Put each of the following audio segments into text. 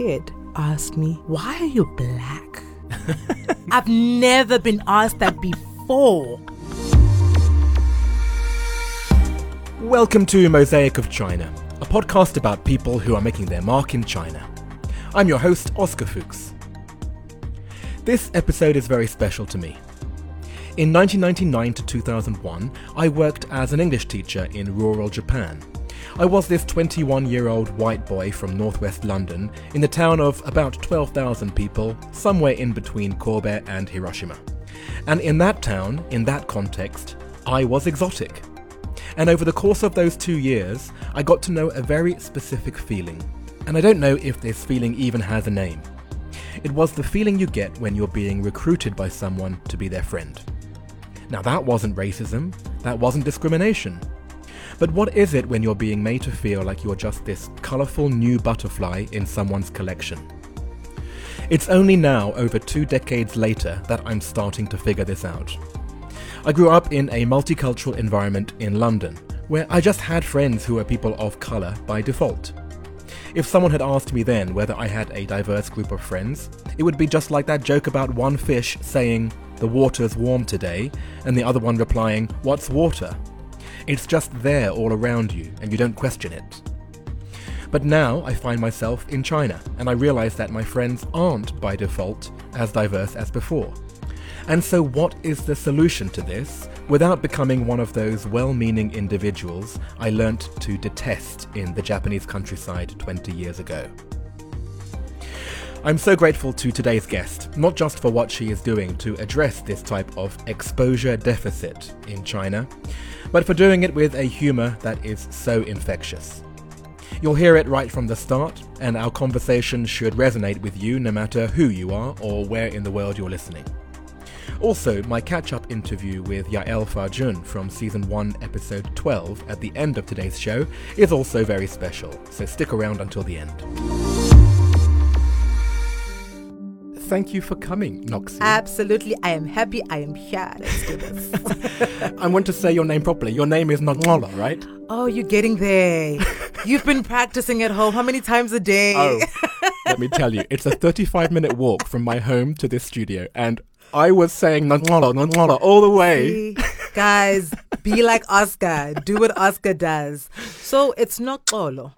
kid asked me, Why are you black? I've never been asked that before. Welcome to Mosaic of China, a podcast about people who are making their mark in China. I'm your host, Oscar Fuchs. This episode is very special to me. In 1999 to 2001, I worked as an English teacher in rural Japan. I was this 21 year old white boy from northwest London in the town of about 12,000 people, somewhere in between Kobe and Hiroshima. And in that town, in that context, I was exotic. And over the course of those two years, I got to know a very specific feeling. And I don't know if this feeling even has a name. It was the feeling you get when you're being recruited by someone to be their friend. Now, that wasn't racism, that wasn't discrimination. But what is it when you're being made to feel like you're just this colourful new butterfly in someone's collection? It's only now, over two decades later, that I'm starting to figure this out. I grew up in a multicultural environment in London, where I just had friends who were people of colour by default. If someone had asked me then whether I had a diverse group of friends, it would be just like that joke about one fish saying, the water's warm today, and the other one replying, What's water? It's just there all around you, and you don't question it. But now I find myself in China, and I realize that my friends aren't, by default, as diverse as before. And so, what is the solution to this without becoming one of those well meaning individuals I learnt to detest in the Japanese countryside 20 years ago? I'm so grateful to today's guest, not just for what she is doing to address this type of exposure deficit in China, but for doing it with a humour that is so infectious. You'll hear it right from the start, and our conversation should resonate with you no matter who you are or where in the world you're listening. Also, my catch up interview with Yael Farjun from season 1, episode 12 at the end of today's show is also very special, so stick around until the end thank you for coming, Noxie. Absolutely. I am happy I am here. Let's do this. I want to say your name properly. Your name is Nogmola, right? Oh, you're getting there. You've been practicing at home. How many times a day? Oh, let me tell you, it's a 35 minute walk from my home to this studio. And I was saying Nogmola, Nogmola all the way. See, guys, be like Oscar. Do what Oscar does. So it's Nokolo.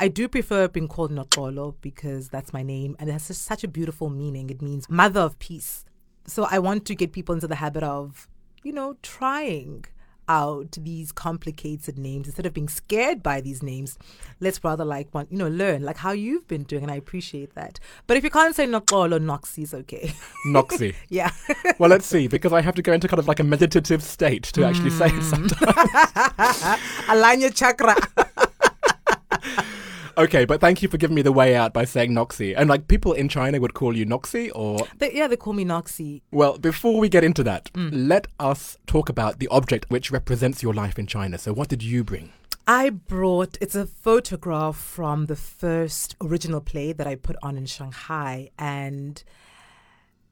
I do prefer being called Nokolo because that's my name and it has such a beautiful meaning. It means mother of peace. So I want to get people into the habit of, you know, trying out these complicated names instead of being scared by these names. Let's rather like want you know learn like how you've been doing, and I appreciate that. But if you can't say Nokolo, Noxie is okay. Noxie. yeah. well, let's see because I have to go into kind of like a meditative state to mm. actually say it hmm. sometimes. Align your chakra. Okay, but thank you for giving me the way out by saying Noxie. And like people in China would call you Noxie or. They, yeah, they call me Noxie. Well, before we get into that, mm. let us talk about the object which represents your life in China. So, what did you bring? I brought, it's a photograph from the first original play that I put on in Shanghai. And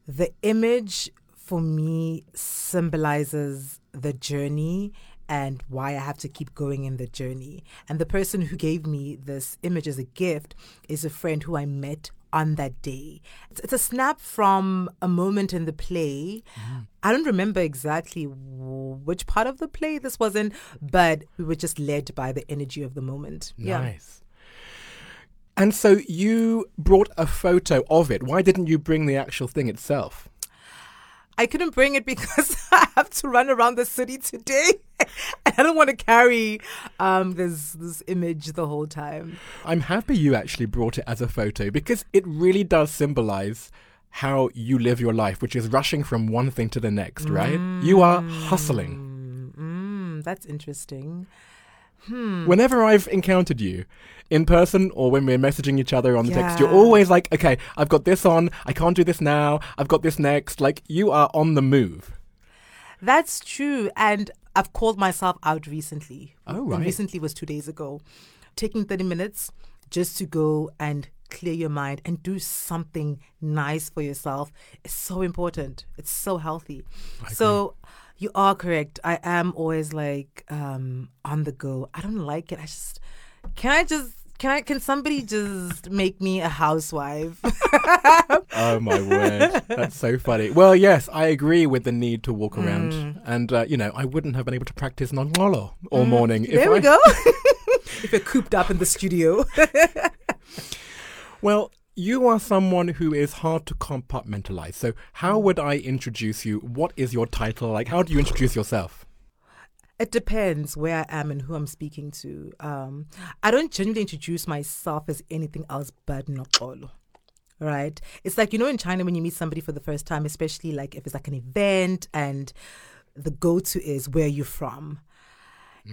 the image for me symbolizes the journey and why I have to keep going in the journey. And the person who gave me this image as a gift is a friend who I met on that day. It's, it's a snap from a moment in the play. Mm. I don't remember exactly which part of the play this was in, but we were just led by the energy of the moment. Nice. Yeah. And so you brought a photo of it. Why didn't you bring the actual thing itself? I couldn't bring it because I have to run around the city today. and I don't want to carry um, this this image the whole time. I'm happy you actually brought it as a photo because it really does symbolize how you live your life, which is rushing from one thing to the next, right? Mm. You are hustling. Mm, that's interesting. Hmm. Whenever I've encountered you in person or when we're messaging each other on the yeah. text, you're always like, okay, I've got this on. I can't do this now. I've got this next. Like, you are on the move. That's true. And I've called myself out recently. Oh, right. recently was two days ago. Taking 30 minutes just to go and clear your mind and do something nice for yourself is so important. It's so healthy. So you are correct. I am always like um, on the go. I don't like it. I just can I just Can I? Can somebody just make me a housewife? oh my word, that's so funny. Well, yes, I agree with the need to walk around, Mm. and uh, you know, I wouldn't have been able to practice nongolo all morning. if there we I- go. if you're cooped up in the studio. Well, you are someone who is hard to compartmentalize. So, how would I introduce you? What is your title? Like, how do you introduce yourself? It depends where I am and who I'm speaking to. Um, I don't generally introduce myself as anything else but Nokolo. Right? It's like, you know, in China, when you meet somebody for the first time, especially like if it's like an event and the go to is where you're from.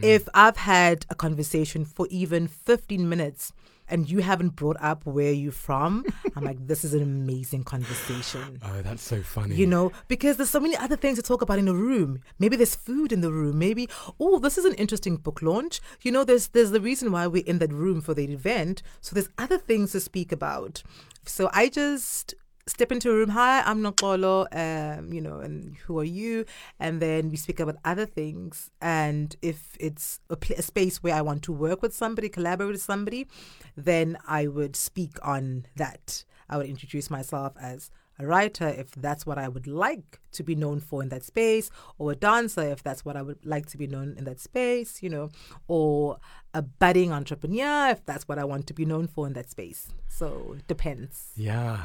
If I've had a conversation for even 15 minutes and you haven't brought up where you're from, I'm like, this is an amazing conversation. Oh, that's so funny. You know, because there's so many other things to talk about in a room. Maybe there's food in the room. Maybe, oh, this is an interesting book launch. You know, there's there's the reason why we're in that room for the event. So there's other things to speak about. So I just step into a room. Hi, I'm Nokolo. Um, you know, and who are you? And then we speak about other things. And if it's a, pl- a space where I want to work with somebody, collaborate with somebody, then I would speak on that. I would introduce myself as a writer if that's what I would like to be known for in that space, or a dancer if that's what I would like to be known in that space, you know, or a budding entrepreneur if that's what I want to be known for in that space. So it depends. Yeah.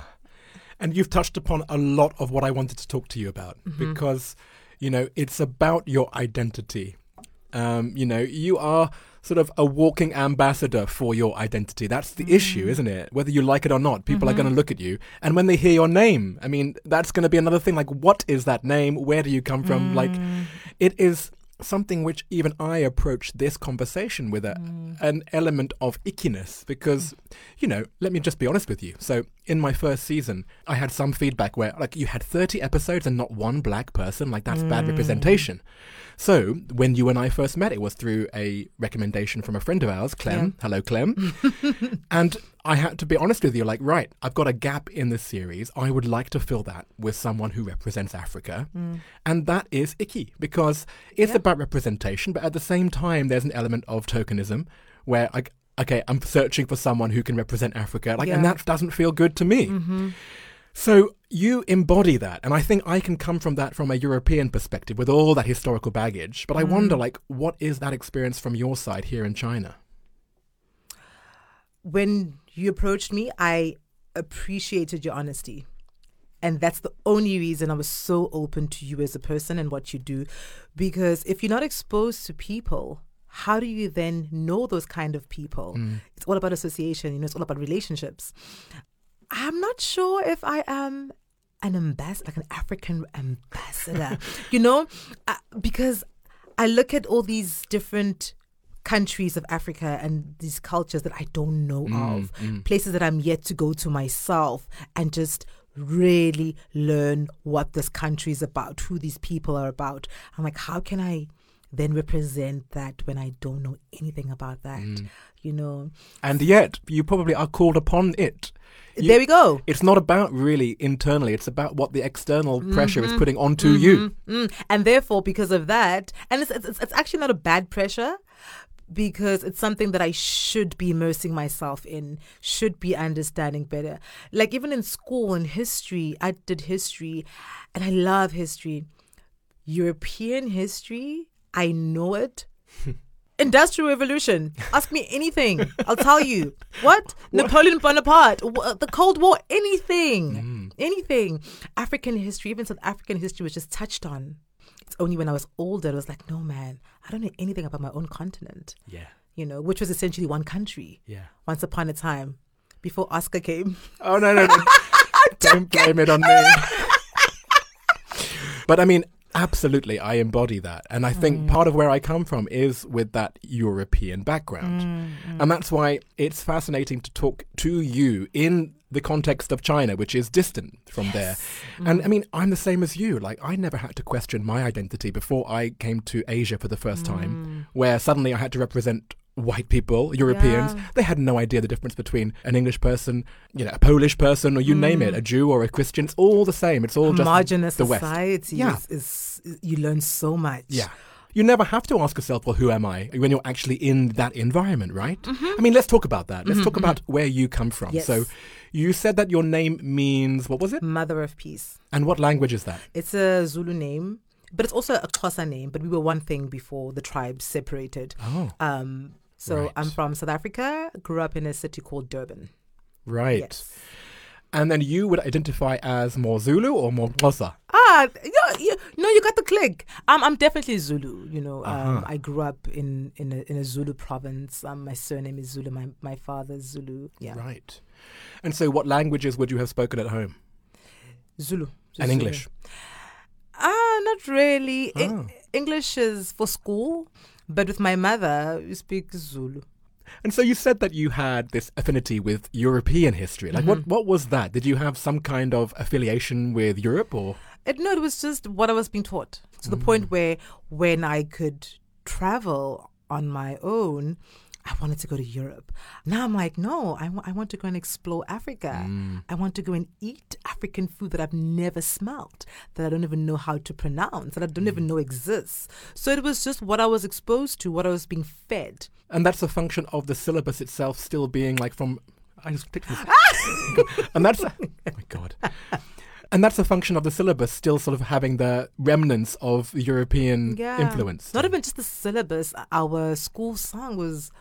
And you've touched upon a lot of what I wanted to talk to you about Mm-hmm. because, you know, it's about your identity. Um, you know, you are sort of a walking ambassador for your identity. That's the issue, Mm-hmm. isn't it? Whether you like it or not, people are going to look at you. And when they hear your name, I mean, that's going to be another thing. Like, what is that name? Where do you come from? Like, Mm. it is something which even I approach this conversation with a, Mm. an element of ickiness because, you know, let me just be honest with you. So, in my first season, I had some feedback where, like, you had 30 episodes and not one black person. Like, that's bad hmm. representation. So, when you and I first met, it was through a recommendation from a friend of ours, Clem. Hello, Clem. and I had to be honest with you, like, right, I've got a gap in this series. I would like to fill that with someone who represents Africa. Hmm. And that is icky because it's about representation, but at the same time, there's an element of tokenism where, like, okay, I'm searching for someone who can represent Africa, like, and that doesn't feel good to me. Mm-hmm. So you embody that, and I think I can come from that from a European perspective with all that historical baggage. But I wonder, mm-hmm. like, what is that experience from your side here in China? When you approached me, I appreciated your honesty. And that's the only reason I was so open to you as a person and what you do. Because if you're not exposed to people, how do you then know those kind of people? Mm. It's all about association, you know, it's all about relationships. I'm not sure if I am an ambassador, like an African ambassador, you know, uh, because I look at all these different countries of Africa and these cultures that I don't know mm, of, mm. places that I'm yet to go to myself and just really learn what this country is about, who these people are about. I'm like, how can I then represent that when I don't know anything about that? Mm. You know, And yet, you probably are called upon it. You- there we go. It's not about really internally, it's about what the external mm-hmm. pressure is putting onto mm-hmm. you. Mm. And therefore, because of that, and it's, it's, it's actually not a bad pressure because it's something that I should be immersing myself in, should be understanding better. Like even in school in history, I did history and I love history. European history, I know it. Industrial Revolution. Ask me anything. I'll tell you. What? Napoleon Bonaparte. wha- uh, The Cold War. Anything. Mm. Anything. African history, even South African history was just touched on. It's only when I was older, I was like, no, man, I don't know anything about my own continent, Yeah, you know, which was essentially one country yeah. once upon a time before Oscar came. Oh, no, no, no. Don't blame it on me. but I mean, absolutely, I embody that. And I think mm. part of where I come from is with that European background. Mm, mm. And that's why it's fascinating to talk to you in the context of China, which is distant from there. And I mean, I'm the same as you. Like, I never had to question my identity before I came to Asia for the first time, where suddenly I had to represent white people, Europeans. Yeah. They had no idea the difference between an English person, you know, a Polish person, or you name it, a Jew or a Christian. It's all the same. It's all just Homogenous the West. society Yeah. is, is, you learn so much. Yeah. you never have to ask yourself, well, who am I? When you're actually in that environment, right? I mean, let's talk about that. Let's talk about where you come from. Mm-hmm, Yes. So, you said that your name means, what was it? Mother of Peace. And what language is that? It's a Zulu name, but it's also a Xhosa name. But we were one thing before the tribes separated. Oh, Um, so Right. I'm from South Africa. Grew up in a city called Durban. right. Yes. And then you would identify as more Zulu or more Xhosa? Ah, you, you, no, you got the click. I'm, I'm definitely Zulu. You know, Uh-huh. um, I grew up in in a, in a Zulu province. Um, my surname is Zulu. My my father's Zulu. Yeah, Right. And so, what languages would you have spoken at home? Zulu. And Zulu. English? Ah, not really. E- Oh. English is for school, but with my mother, we speak Zulu. And so you said that you had this affinity with European history. Like, Mm-hmm. what, what was that? Did you have some kind of affiliation with Europe or? It, no, it was just what I was being taught to the point where when I could travel on my own, I wanted to go to Europe. Now I'm like, no, I wa- I want to go and explore Africa. Mm. I want to go and eat African food that I've never smelt, that I don't even know how to pronounce, that I don't even mm. know exists. So it was just what I was exposed to, what I was being fed. And that's a function of the syllabus itself still being like from. I just picked this. Ah! and that's. Oh my God. And that's a function of the syllabus still sort of having the remnants of European influence. Not even just the syllabus. Our school song was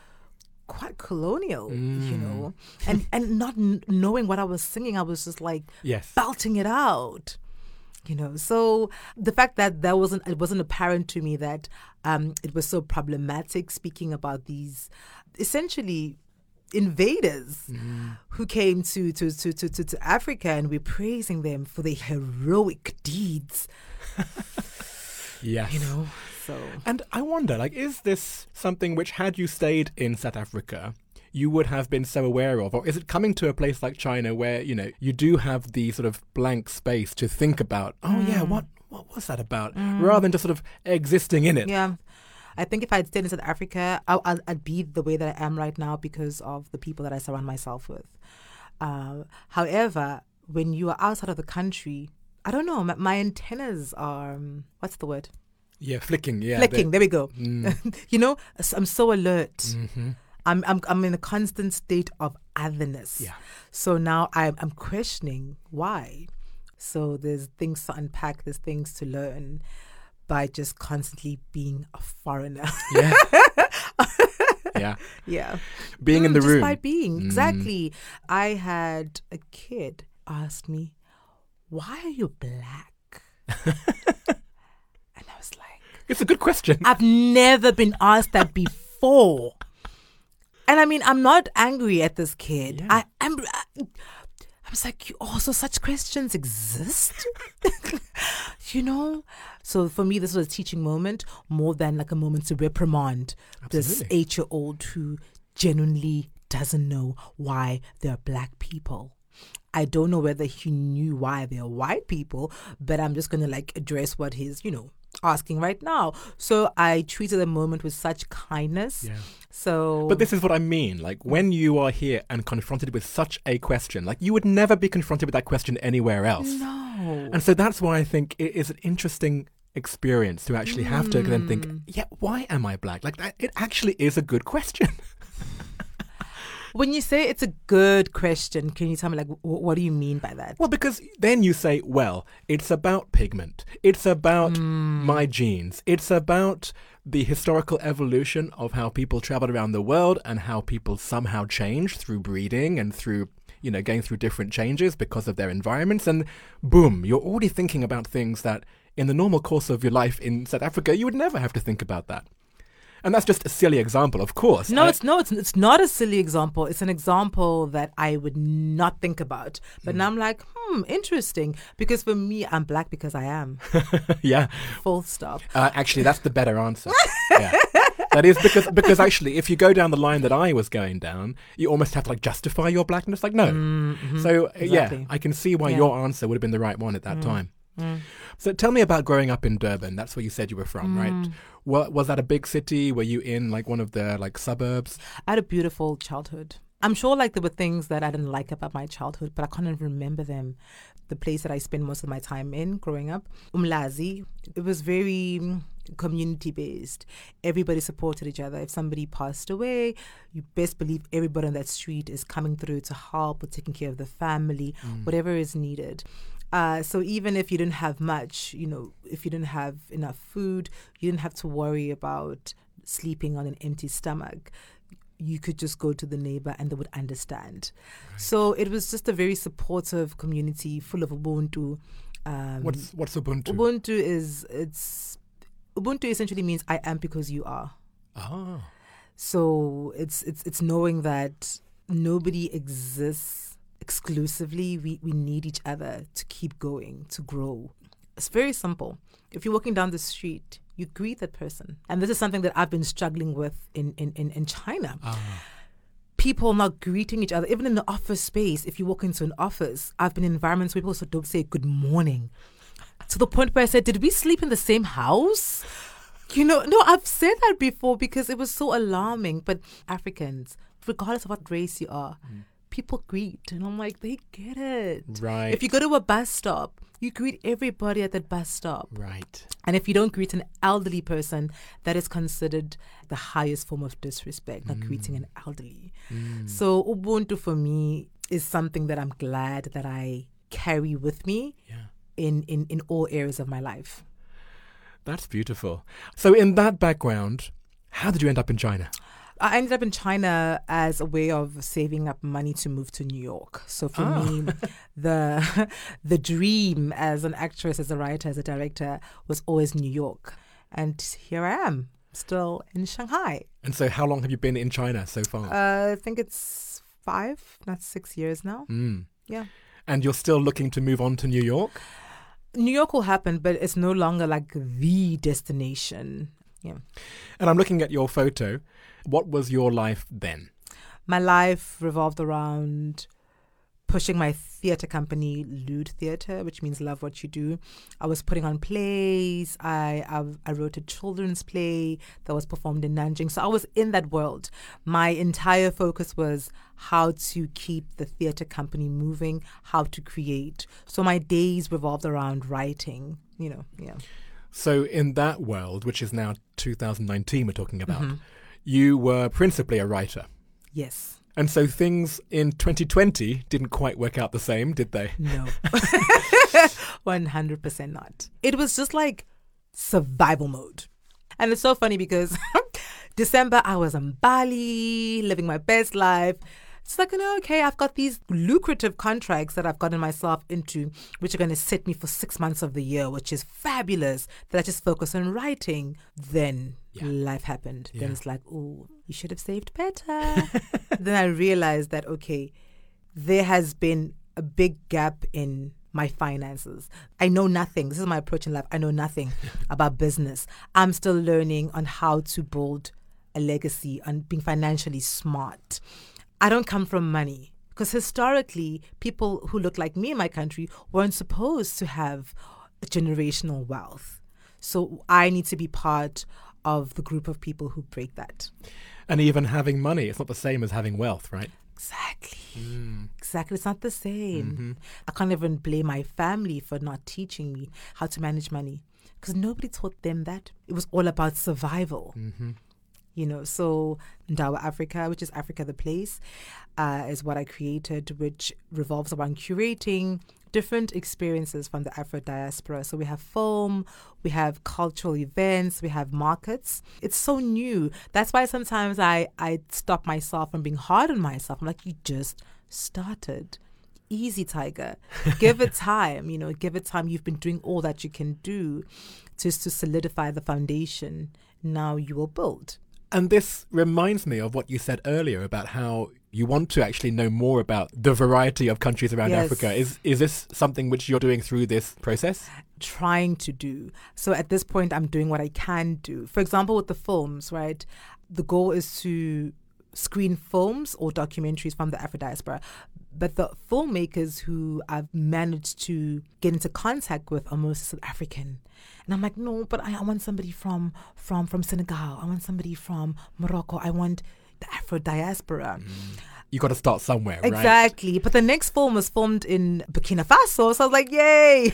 quite colonial, you know, and and not n- knowing what I was singing, I was just like Yes. belting it out. You know, so the fact that that wasn't it wasn't apparent to me that um, it was so problematic speaking about these essentially invaders who came to to, to, to, to to Africa and we're praising them for their heroic deeds. Yes. You know, so And I wonder, like, is this something which, had you stayed in South Africa, you would have been so aware of? Or is it coming to a place like China where, you know, you do have the sort of blank space to think about, oh, yeah, what, what was that about? Rather than just sort of existing in it. Yeah. I think if I'd stayed in South Africa, I, I'd, I'd be the way that I am right now because of the people that I surround myself with. Uh, however, when you are outside of the country, I don't know, my, my antennas are, um, what's the word? Yeah, flicking. Yeah. Flicking. There we go. Mm. you know, I'm so alert. Mm-hmm. I'm, I'm, I'm in a constant state of otherness. Yeah. So now I'm, I'm questioning why. So there's things to unpack, there's things to learn by just constantly being a foreigner. Yeah. yeah. yeah. Being in Mm, the just room. by being. Exactly. I had a kid ask me, why are you black? and I was like, It's a good question. I've never been asked that before. And I mean, I'm not angry at this kid. Yeah. I am. I, I was like, you also such questions exist, you know. So for me, this was a teaching moment more than like a moment to reprimand this eight-year-old who genuinely doesn't know why there are black people. I don't know whether he knew why they're white people, but I'm just gonna like address what he's, you know, asking right now. So I treated the moment with such kindness. Yeah. So But this is what I mean. Like when you are here and confronted with such a question, like you would never be confronted with that question anywhere else. no. And so that's why I think it is an interesting experience to actually have to then think, Mm. yeah, why am I black? Like that, it actually is a good question. When you say it's a good question, can you tell me like w- what do you mean by that? well, because then you say, well, it's about pigment. It's about Hmm. my genes. It's about the historical evolution of how people traveled around the world and how people somehow changed through breeding and through you know going through different changes because of their environments and boom you're already thinking about things that in the normal course of your life in South Africa you would never have to think about that and that's just a silly example of course No, I- it's no, it's it's not a silly example. It's an example that I would not think about. But now I'm like, hmm, interesting. Because for me, I'm black because I am. yeah Full stop. Uh, actually, that's the better answer. yeah. That is because because actually, if you go down the line that I was going down, you almost have to like justify your blackness. Like no, so uh, yeah, I can see why Yeah. your answer would have been the right one at that time. So tell me about growing up in Durban. That's where you said you were from, right? Wa- was that a big city? Were you in like one of the like suburbs? I had a beautiful childhood. I'm sure like there were things that I didn't like about my childhood, but I can't even remember them. The place that I spent most of my time in growing up, Umlazi, it was very mm, community based. Everybody supported each other. If somebody passed away, you best believe everybody on that street is coming through to help or taking care of the family, whatever is needed. Uh, so even if you didn't have much, you know, if you didn't have enough food, you didn't have to worry about sleeping on an empty stomach. You could just go to the neighbor and they would understand. So it was just a very supportive community full of Ubuntu. Um, What's what's Ubuntu? Ubuntu is it's Ubuntu essentially means I am because you are. ah, So it's it's it's knowing that nobody exists exclusively. We we need each other to keep going, to grow. It's very simple. If you're walking down the street, you greet that person. And this is something that I've been struggling with in, in, in, in China. ah, People not greeting each other, even in the office space. If you walk into an office, I've been in environments where people also don't say good morning. To the point where I said, Did we sleep in the same house? You know, no, I've said that before because it was so alarming. But Africans, regardless of what race you are, people greet. And I'm like, they get it. right. If you go to a bus stop, you greet everybody at that bus stop. right. And if you don't greet an elderly person, that is considered the highest form of disrespect, not greeting an mm. elderly. Mm. So Ubuntu for me is something that I'm glad that I carry with me Yeah. in, in, in all areas of my life. That's beautiful. So, in that background, how did you end up in China? I ended up in China as a way of saving up money to move to New York. So for Ah. me, the the dream as an actress, as a writer, as a director was always New York, and here I am, still in Shanghai. And so, how long have you been in China so far? Uh, I think it's five, not six years now. mm. Yeah. And you're still looking to move on to New York? New York will happen, but it's no longer like the destination. Yeah. And I'm looking at your photo. What was your life then? My life revolved around pushing my theater company, Lude Theater, which means love what you do. I was putting on plays. I, I I wrote a children's play that was performed in Nanjing. So I was in that world. My entire focus was how to keep the theater company moving, how to create. So my days revolved around writing. You know, yeah. So, in that world, which is now 2019, we're talking about, Mm-hmm. you were principally a writer. Yes. And so things in 2020 didn't quite work out the same, did they? No. 100% not. It was just like survival mode. And it's so funny because December, I was in Bali, living my best life. It's like, you know, okay, I've got these lucrative contracts that I've gotten myself into, which are going to set me for six months of the year, which is fabulous. That I just focus on writing. Then Yeah. life happened. Then it's like, oh, you should have saved better. then I realized that, okay, there has been a big gap in my finances. I know nothing. This is my approach in life. I know nothing about business. I'm still learning on how to build a legacy and being financially smart. I don't come from money because historically, people who look like me in my country weren't supposed to have generational wealth. So I need to be part of the group of people who break that. And even having money, it's not the same as having wealth, right? Exactly. Mm. Exactly. It's not the same. Mm-hmm. I can't even blame my family for not teaching me how to manage money because nobody taught them that. It was all about survival. Mm-hmm. You know, so Ndawa Africa, which is Africa the Place, uh, is what I created, which revolves around curating different experiences from the Afro diaspora. So we have film, we have cultural events, we have markets. It's so new. That's why sometimes I, I stop myself from being hard on myself. I'm like, you just started. Easy, Tiger. Give it time. You know, give it time. You've been doing all that you can do just to solidify the foundation. Now you will build. And this reminds me of what you said earlier about how you want to actually know more about the variety of countries around Yes. Africa. Is is this something which you're doing through this process? trying to do. So at this point, I'm doing what I can do. For example, with the films, right? The goal is to screen films or documentaries from the Afro diaspora. But the filmmakers who I've managed to get into contact with are mostly South African. And I'm like, no, but I, I want somebody from from from Senegal. I want somebody from Morocco. I want the Afro diaspora. Mm. you got to start somewhere, right? Exactly. But the next film was filmed in Burkina Faso. So I was like, yay.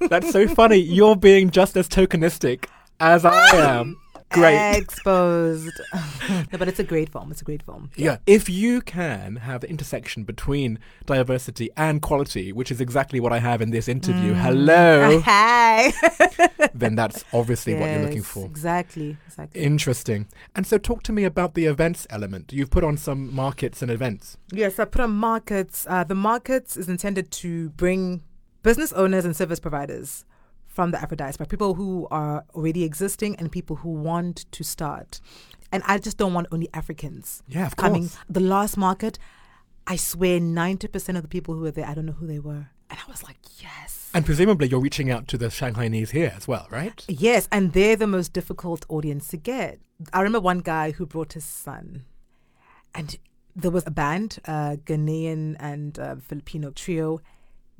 That's so funny. You're being just as tokenistic as I am. Great. Exposed. no, but it's a great film. It's a great film. Yeah. If you can have the intersection between diversity and quality, which is exactly what I have in this interview, hello, Hi. then that's obviously what you're looking for. Exactly. Exactly. Interesting. And so, talk to me about the events element. You've put on some markets and events. Yes, I put on markets. Uh, the markets is intended to bring business owners and service providers from the Afro diaspora, people who are already existing and people who want to start. And I just don't want only Africans Yeah, of coming. course. The last market, I swear, ninety percent of the people who were there, I don't know who they were, and I was like, yes. And presumably, you're reaching out to the Shanghainese here as well, right? Yes, and they're the most difficult audience to get. I remember one guy who brought his son, and there was a band, uh, Ghanaian and uh, Filipino trio.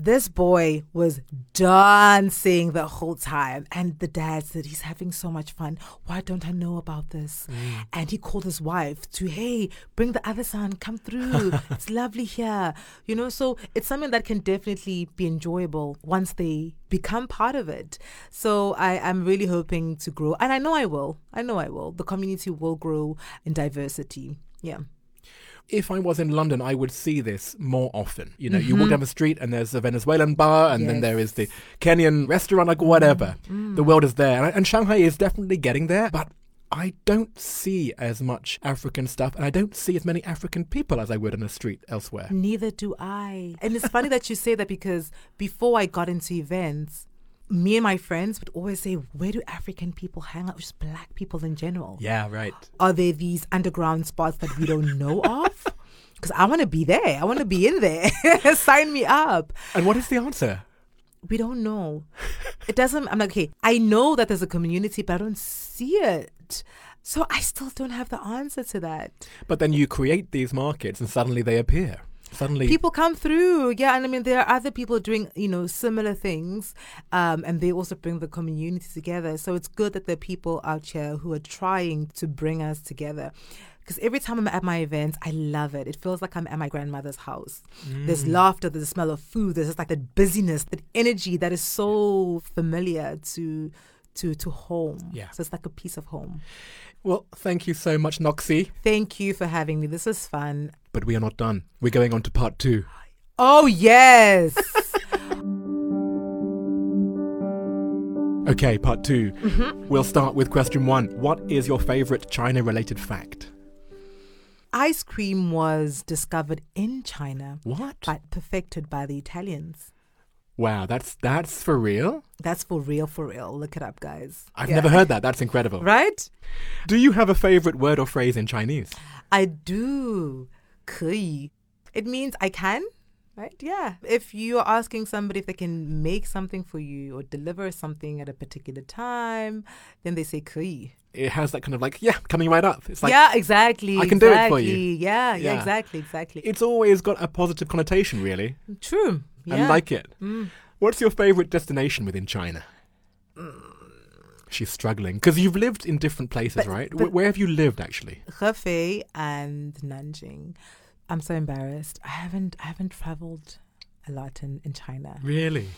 This boy was dancing the whole time, and the dad said he's having so much fun. Why don't I know about this? Mm. And he called his wife to, hey, bring the other son, come through. it's lovely here, you know. So it's something that can definitely be enjoyable once they become part of it. So I, I'm really hoping to grow, and I know I will. I know I will. The community will grow in diversity. Yeah. If I was in London, I would see this more often. You know, you walk mm-hmm. down the street and there's a Venezuelan bar, and then there is the Kenyan restaurant, like whatever. Mm. The world is there. And, and Shanghai is definitely getting there, but I don't see as much African stuff, and I don't see as many African people as I would on the street elsewhere. Neither do I. And it's funny that you say that because before I got into events, me and my friends would always say, Where do African people hang out? Just black people in general. Yeah, right. Are there these underground spots that we don't know of? Because I want to be there. I want to be in there. Sign me up. And what is the answer? We don't know. It doesn't. I'm like, okay, I know that there's a community, but I don't see it. So I still don't have the answer to that. But then you create these markets, and suddenly they appear. Suddenly, people come through yeah and i mean there are other people doing you know similar things um, and they also bring the community together. So it's good that there are people out here who are trying to bring us together. Because every time i'm at my events i love it. It feels like i'm at my grandmother's house. There's laughter there's the smell of food there's just like that busyness that energy that is so familiar to to to home. Yeah. so it's like a piece of home. Well, thank you so much, Noxie. thank you for having me. This is fun But we are not done. We're going on to part two. oh yes Okay, part 2 we We'll start with question one. What is your favorite China related fact? ice cream was discovered in China, What? but perfected by the Italians. Wow, that's that's for real? That's for real, for real. Look it up, guys. I've Yeah. never heard that. That's incredible. Right? Do you have a favorite word or phrase in Chinese? I do. 可以. It means I can, right? Yeah. If you're asking somebody if they can make something for you or deliver something at a particular time, then they say "kui." It has that kind of like, yeah, coming right up. It's like, yeah, exactly. I can exactly. do it for you. Yeah, yeah, yeah, exactly, exactly. It's always got a positive connotation, really. True. Yeah. I like it. Mm. What's your favorite destination within China? Mm She's struggling because you've lived in different places, But- right? but- Wh- Where have you lived actually? Hefei and Nanjing. I'm so embarrassed. I haven't I haven't traveled a lot in, in China. Really?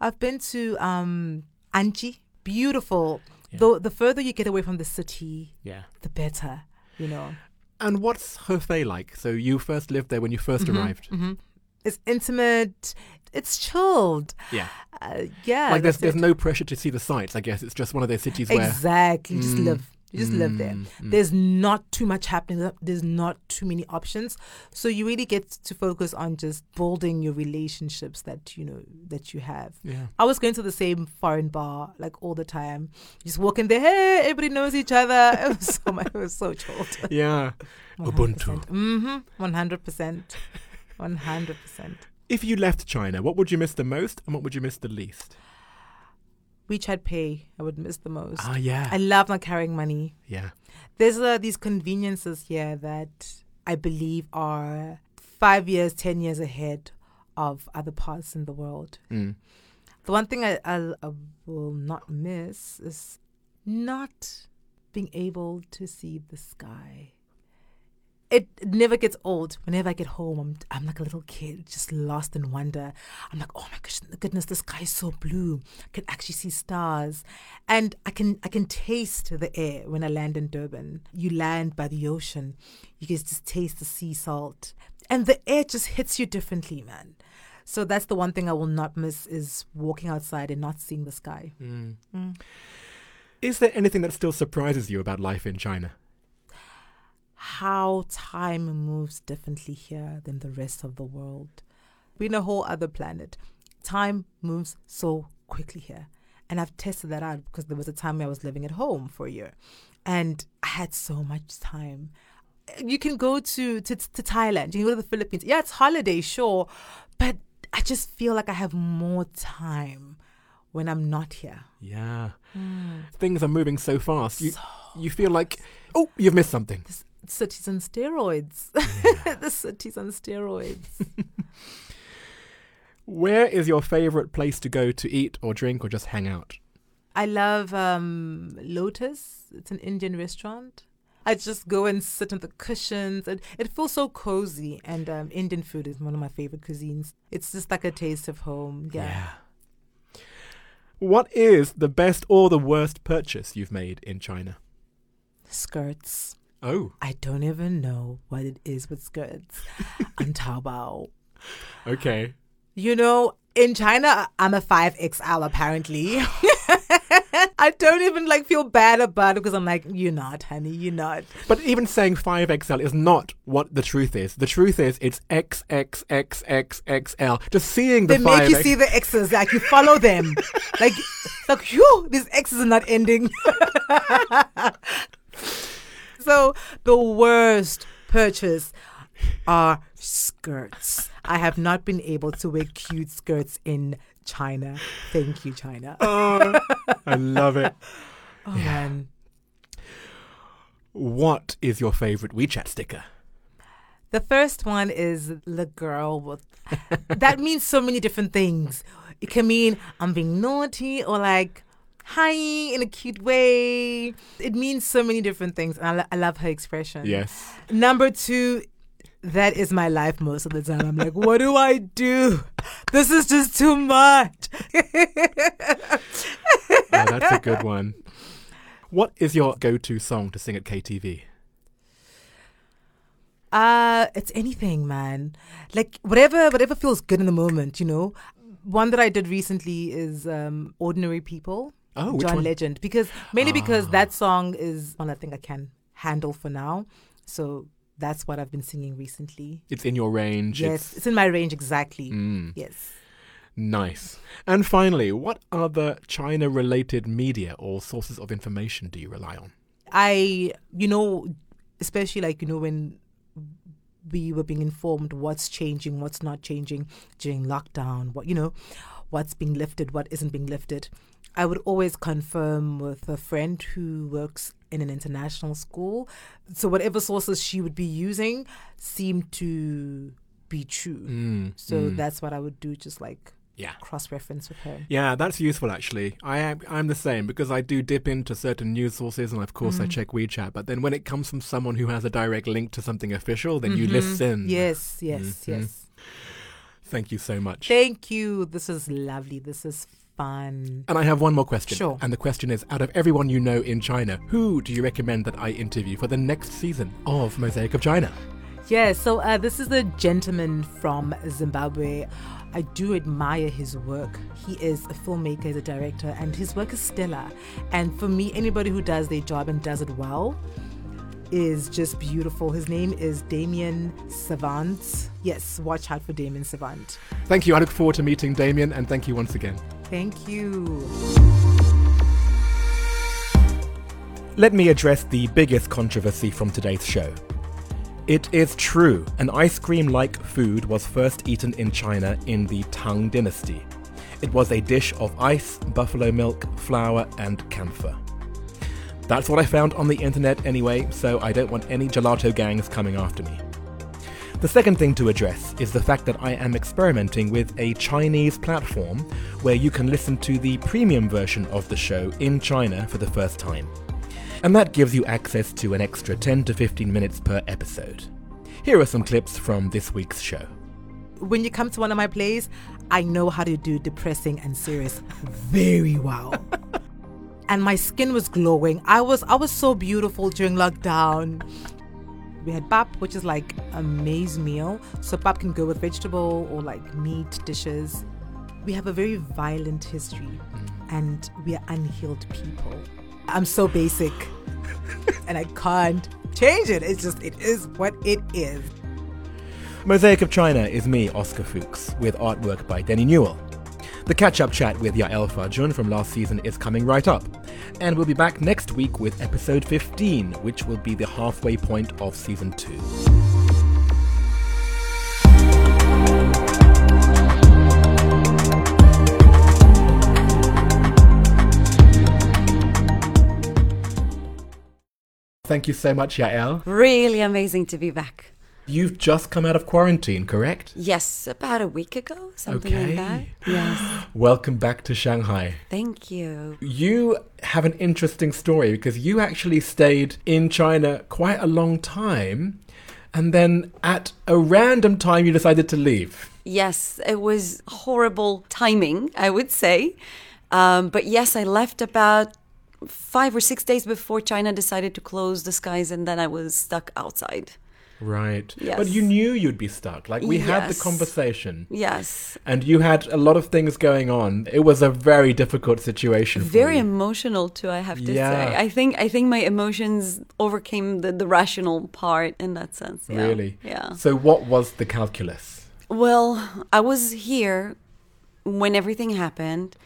I've been to um Anji. Beautiful. Yeah. The the further you get away from the city, Yeah. the better, you know. And what's Hefei like? So you first lived there when you 1st arrived. hmm It's intimate. It's chilled. Yeah. Uh, yeah. like there's there's it. no pressure to see the sights. I guess it's just one of those cities where Exactly. You just Mm, live. You just live there. mm, mm. There's not too much happening. There's not too many options. So you really get to focus on just building your relationships that you know that you have. yeah. I was going to the same foreign bar like all the time. Just walking there, hey, everybody knows each other. It was so much, it was so chilled. Yeah. Ubuntu. Mm-hmm. One hundred percent. One hundred percent. If you left China, what would you miss the most and what would you miss the least? WeChat Pay, I would miss the most. Ah, yeah. I love not carrying money. yeah. There's uh, these conveniences here that I believe are five years, ten years ahead of other parts in the world. Mm. The one thing I, I'll, I will not miss is not being able to see the sky. It never gets old. Whenever I get home, I'm, I'm like a little kid, just lost in wonder. I'm like, oh my gosh, goodness, the sky is so blue. I can actually see stars, and I can I can taste the air when I land in Durban. You land by the ocean, you just taste the sea salt, and the air just hits you differently, man. So that's the one thing I will not miss is walking outside and not seeing the sky. Mm. Mm. Is there anything that still surprises you about life in China? How time moves differently here than the rest of the world. We're in a whole other planet. Time moves so quickly here. And I've tested that out because there was a time I was living at home for a year and I had so much time you can go to, to to Thailand, you can go to the Philippines. Yeah, it's holiday, sure, but I just feel like I have more time when I'm not here. Yeah. Mm. Things are moving so fast. You, so you feel like, oh, you've missed something. This city's on steroids. Yeah. the cities on steroids. Where is your favorite place to go to eat or drink or just hang out? I love um, Lotus. It's an Indian restaurant. I just go and sit on the cushions, and it feels so cozy. And um, Indian food is one of my favorite cuisines. It's just like a taste of home. Yeah. yeah. What is the best or the worst purchase you've made in China? Skirts. Oh. I don't even know what it is with skirts on Taobao. Okay. You know, in China, I'm a 5XL apparently. I don't even like feel bad about it because I'm like, you're not, honey, you're not. But even saying 5XL is not what the truth is. The truth is it's XXXXXL. Just seeing the They make you see the X's, like you follow them. like, like, whew, these X's are not ending. So the worst purchase are skirts. I have not been able to wear cute skirts in China. Thank you, China. oh, I love it. Oh, yeah. man. What is your favorite WeChat sticker? The first one is the girl with. that means so many different things. It can mean I'm being naughty or like hi in a cute way. It means so many different things. And I, lo- I love her expression. Yes. Number two that is my life most of the time. I'm like, what do I do? This is just too much. oh, that's a good one. What is your go-to song to sing at KTV? Uh, it's anything, man. Like whatever, whatever feels good in the moment. You know, one that I did recently is um, "Ordinary People." Oh, John one? Legend, because mainly ah. because that song is one I think I can handle for now. So that's what I've been singing recently. It's in your range. Yes, it's, it's in my range exactly. Mm. Yes. Nice. And finally, what other China related media or sources of information do you rely on? I, you know, especially like, you know, when we were being informed what's changing, what's not changing during lockdown, what, you know, what's being lifted, what isn't being lifted. I would always confirm with a friend who works in an international school. So whatever sources she would be using seemed to be true. Mm, so mm. that's what I would do, just like yeah cross reference with her yeah that's useful actually i am i'm the same because i do dip into certain news sources and of course mm. i check wechat but then when it comes from someone who has a direct link to something official then mm-hmm. you listen yes yes mm-hmm. yes thank you so much thank you this is lovely this is fun. And I have one more question. Sure. And the question is out of everyone you know in China, who do you recommend that I interview for the next season of Mosaic of China? Yeah, so uh, this is a gentleman from Zimbabwe. I do admire his work. He is a filmmaker, he's a director, and his work is stellar. And for me, anybody who does their job and does it well is just beautiful. His name is Damien Savant. Yes, watch out for Damien Savant. Thank you. I look forward to meeting Damien, and thank you once again. Thank you. Let me address the biggest controversy from today's show. It is true, an ice cream like food was first eaten in China in the Tang dynasty. It was a dish of ice, buffalo milk, flour, and camphor. That's what I found on the internet anyway, so I don't want any gelato gangs coming after me. The second thing to address is the fact that I am experimenting with a Chinese platform where you can listen to the premium version of the show in China for the first time. And that gives you access to an extra 10 to 15 minutes per episode. Here are some clips from this week's show. When you come to one of my plays, I know how to do depressing and serious very well. and my skin was glowing. I was I was so beautiful during lockdown. We had pap, which is like a maize meal. So pap can go with vegetable or like meat dishes. We have a very violent history mm. and we are unhealed people. I'm so basic and I can't change it. It's just it is what it is. Mosaic of China is me, Oscar Fuchs, with artwork by Denny Newell. The catch up chat with Yael Farjun from last season is coming right up. And we'll be back next week with episode 15, which will be the halfway point of season 2. Thank you so much, Yael. Really amazing to be back. You've just come out of quarantine, correct? Yes, about a week ago, something Okay. like that. Yes. Welcome back to Shanghai. Thank you. You have an interesting story because you actually stayed in China quite a long time and then at a random time you decided to leave. Yes, it was horrible timing, I would say. Um, but yes, I left about five or six days before China decided to close the skies, and then I was stuck outside. Right. Yes. But you knew you'd be stuck. Like we had the conversation Yes. and you had a lot of things going on. It was a very difficult situation. for Very emotional too, I have to Yeah. say. I think I think my emotions overcame the, the rational part in that sense. Yeah. Really? Yeah. So what was the calculus? Well, I was here when everything happened,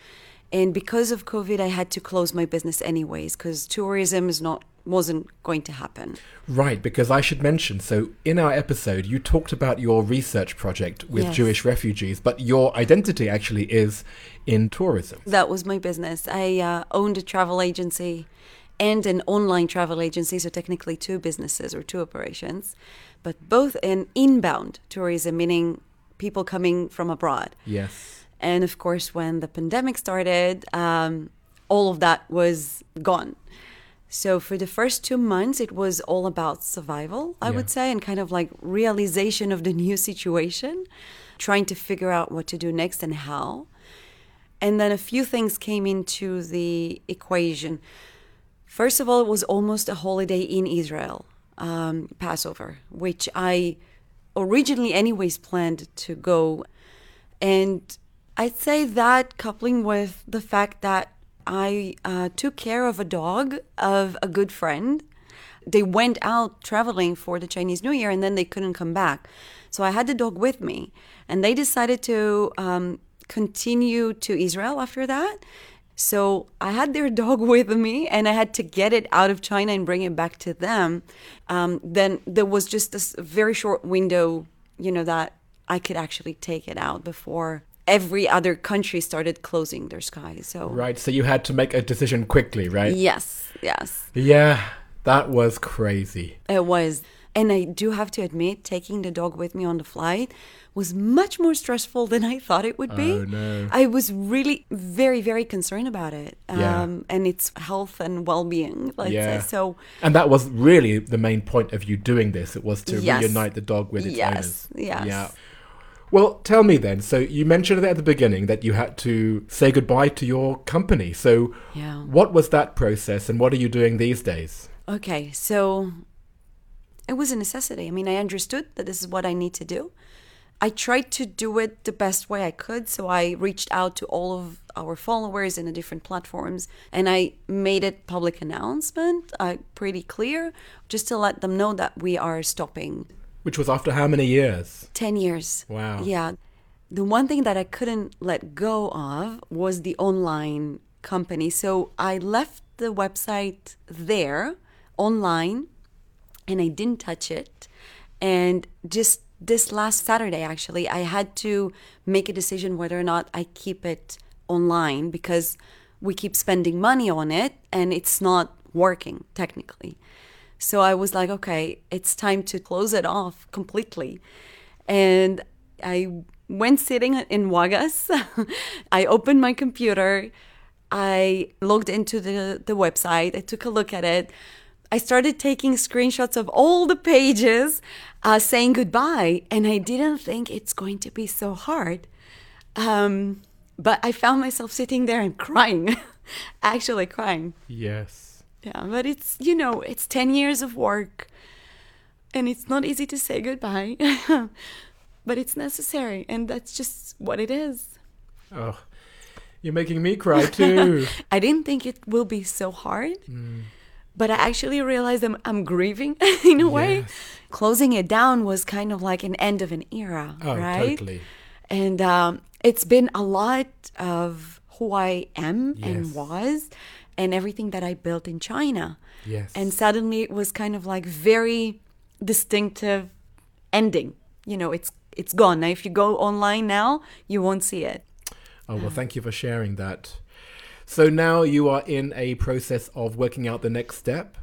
and because of COVID, I had to close my business anyways because tourism is not wasn't going to happen. Right, because I should mention so in our episode, you talked about your research project with Yes. Jewish refugees, but your identity actually is in tourism. That was my business. I uh, owned a travel agency and an online travel agency, so technically two businesses or two operations, but both in inbound tourism, meaning people coming from abroad. Yes. And of course, when the pandemic started, um, all of that was gone. So for the first two months, it was all about survival, I Yeah. would say, and kind of like realization of the new situation, trying to figure out what to do next and how. And then a few things came into the equation. First of all, it was almost a holiday in Israel, um, Passover, which I originally, anyways, planned to go. And I'd say that coupling with the fact that I uh, took care of a dog of a good friend. They went out traveling for the Chinese New Year and then they couldn't come back. So I had the dog with me. And they decided to um, continue to Israel after that. So I had their dog with me and I had to get it out of China and bring it back to them. Um, then there was just this very short window, you know, that I could actually take it out before every other country started closing their skies. So, Right, so you had to make a decision quickly, right? yes, yes, Yeah, that was crazy. it was. And I do have to admit, taking the dog with me on the flight was much more stressful than I thought it would be. Oh, no. I was really very, very concerned about it Yeah. um, and its health and well being, let's Yeah. say. So, And that was really the main point of you doing this. It was to Yes. reunite the dog with its Yes, owners. yes. Yeah. Well, tell me then. So you mentioned at the beginning that you had to say goodbye to your company. So Yeah. what was that process and what are you doing these days? Okay, so it was a necessity. I mean, I understood that this is what I need to do. I tried to do it the best way I could. So I reached out to all of our followers in the different platforms and I made it public announcement, uh, pretty clear, just to let them know that we are stopping Which was after how many years? 10 years. Wow. Yeah. The one thing that I couldn't let go of was the online company. So I left the website there online and I didn't touch it. And just this last Saturday, actually, I had to make a decision whether or not I keep it online because we keep spending money on it and it's not working technically. So I was like, okay, it's time to close it off completely. And I went sitting in Wagas. I opened my computer. I logged into the, the website. I took a look at it. I started taking screenshots of all the pages uh, saying goodbye, and I didn't think it's going to be so hard. Um, but I found myself sitting there and crying, actually crying. Yes. Yeah, but it's, you know, it's 10 years of work and it's not easy to say goodbye, but it's necessary and that's just what it is. Oh, you're making me cry too. I didn't think it will be so hard, Mm. but I actually realized I'm, I'm grieving in a way. Closing it down was kind of like an end of an era, Oh, right? totally. And um, it's been a lot of who I am Yes. and was and everything that I built in China. Yes. And suddenly it was kind of like very distinctive ending. You know, it's it's gone. Now if you go online now, you won't see it. Oh, well, thank you for sharing that. So now you are in a process of working out the next step.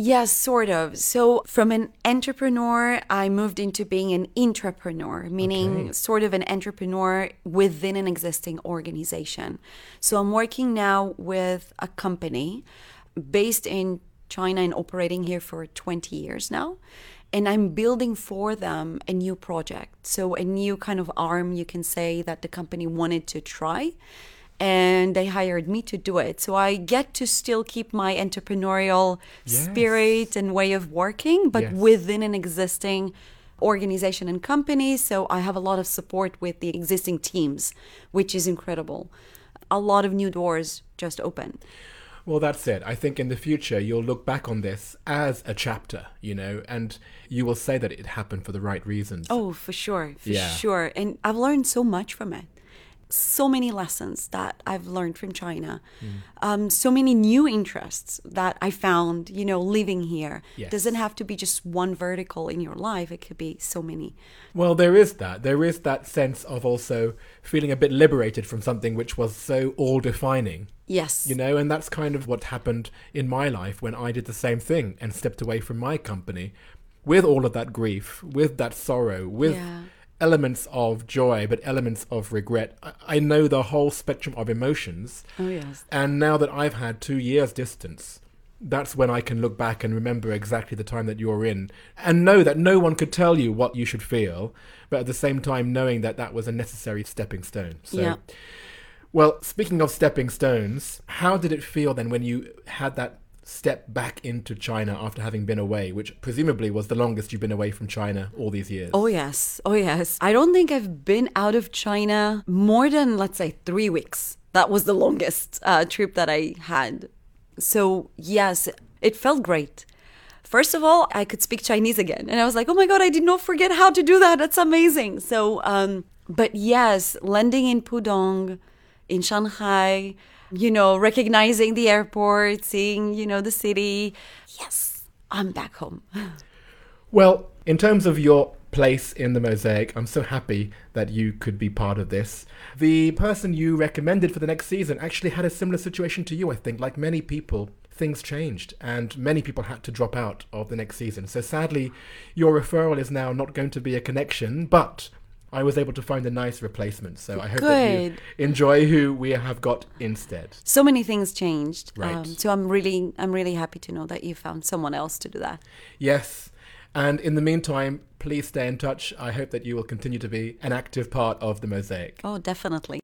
Yes, sort of. So, from an entrepreneur, I moved into being an intrapreneur, meaning Okay. sort of an entrepreneur within an existing organization. So, I'm working now with a company based in China and operating here for 20 years now. And I'm building for them a new project. So, a new kind of arm, you can say, that the company wanted to try and they hired me to do it. So I get to still keep my entrepreneurial Yes. spirit and way of working, but Yes. within an existing organization and company. So I have a lot of support with the existing teams, which is incredible. A lot of new doors just open. Well, that's it. I think in the future you'll look back on this as a chapter, you know, and you will say that it happened for the right reasons. Oh, for sure, for Yeah. sure. And I've learned so much from it. So many lessons that I've learned from China. Mm. Um, so many new interests that I found, you know, living here. Yes. Doesn't have to be just one vertical in your life. It could be so many. Well, there is that. There is that sense of also feeling a bit liberated from something which was so all defining, Yes. you know, and that's kind of what happened in my life when I did the same thing and stepped away from my company with all of that grief, with that sorrow, with Yeah. Elements of joy, but elements of regret. I, I know the whole spectrum of emotions. Oh, yes. And now that I've had two years distance, that's when I can look back and remember exactly the time that you're in and know that no one could tell you what you should feel, but at the same time knowing that that was a necessary stepping stone. So, Yeah. well, speaking of stepping stones, how did it feel then when you had that step back into China after having been away, which presumably was the longest you've been away from China all these years? Oh, yes. Oh, yes. I don't think I've been out of China more than, let's say, three weeks. That was the longest uh, trip that I had. So, yes, it felt great. First of all, I could speak Chinese again. And I was like, oh my God, I did not forget how to do that. That's amazing. So, um, but yes, landing in Pudong, in Shanghai, you know, recognizing the airport, seeing, you know, the city. Yes, I'm back home. Well, in terms of your place in the mosaic, I'm so happy that you could be part of this. The person you recommended for the next season actually had a similar situation to you, I think. Like many people, things changed and many people had to drop out of the next season. So sadly, your referral is now not going to be a connection, but I was able to find a nice replacement. So I hope that you enjoy who we have got instead. so many things changed Um, Right. so i'm really i'm really happy to know that you found someone else to do that Yes. And in the meantime, please stay in touch. I hope that you will continue to be an active part of the mosaic. oh definitely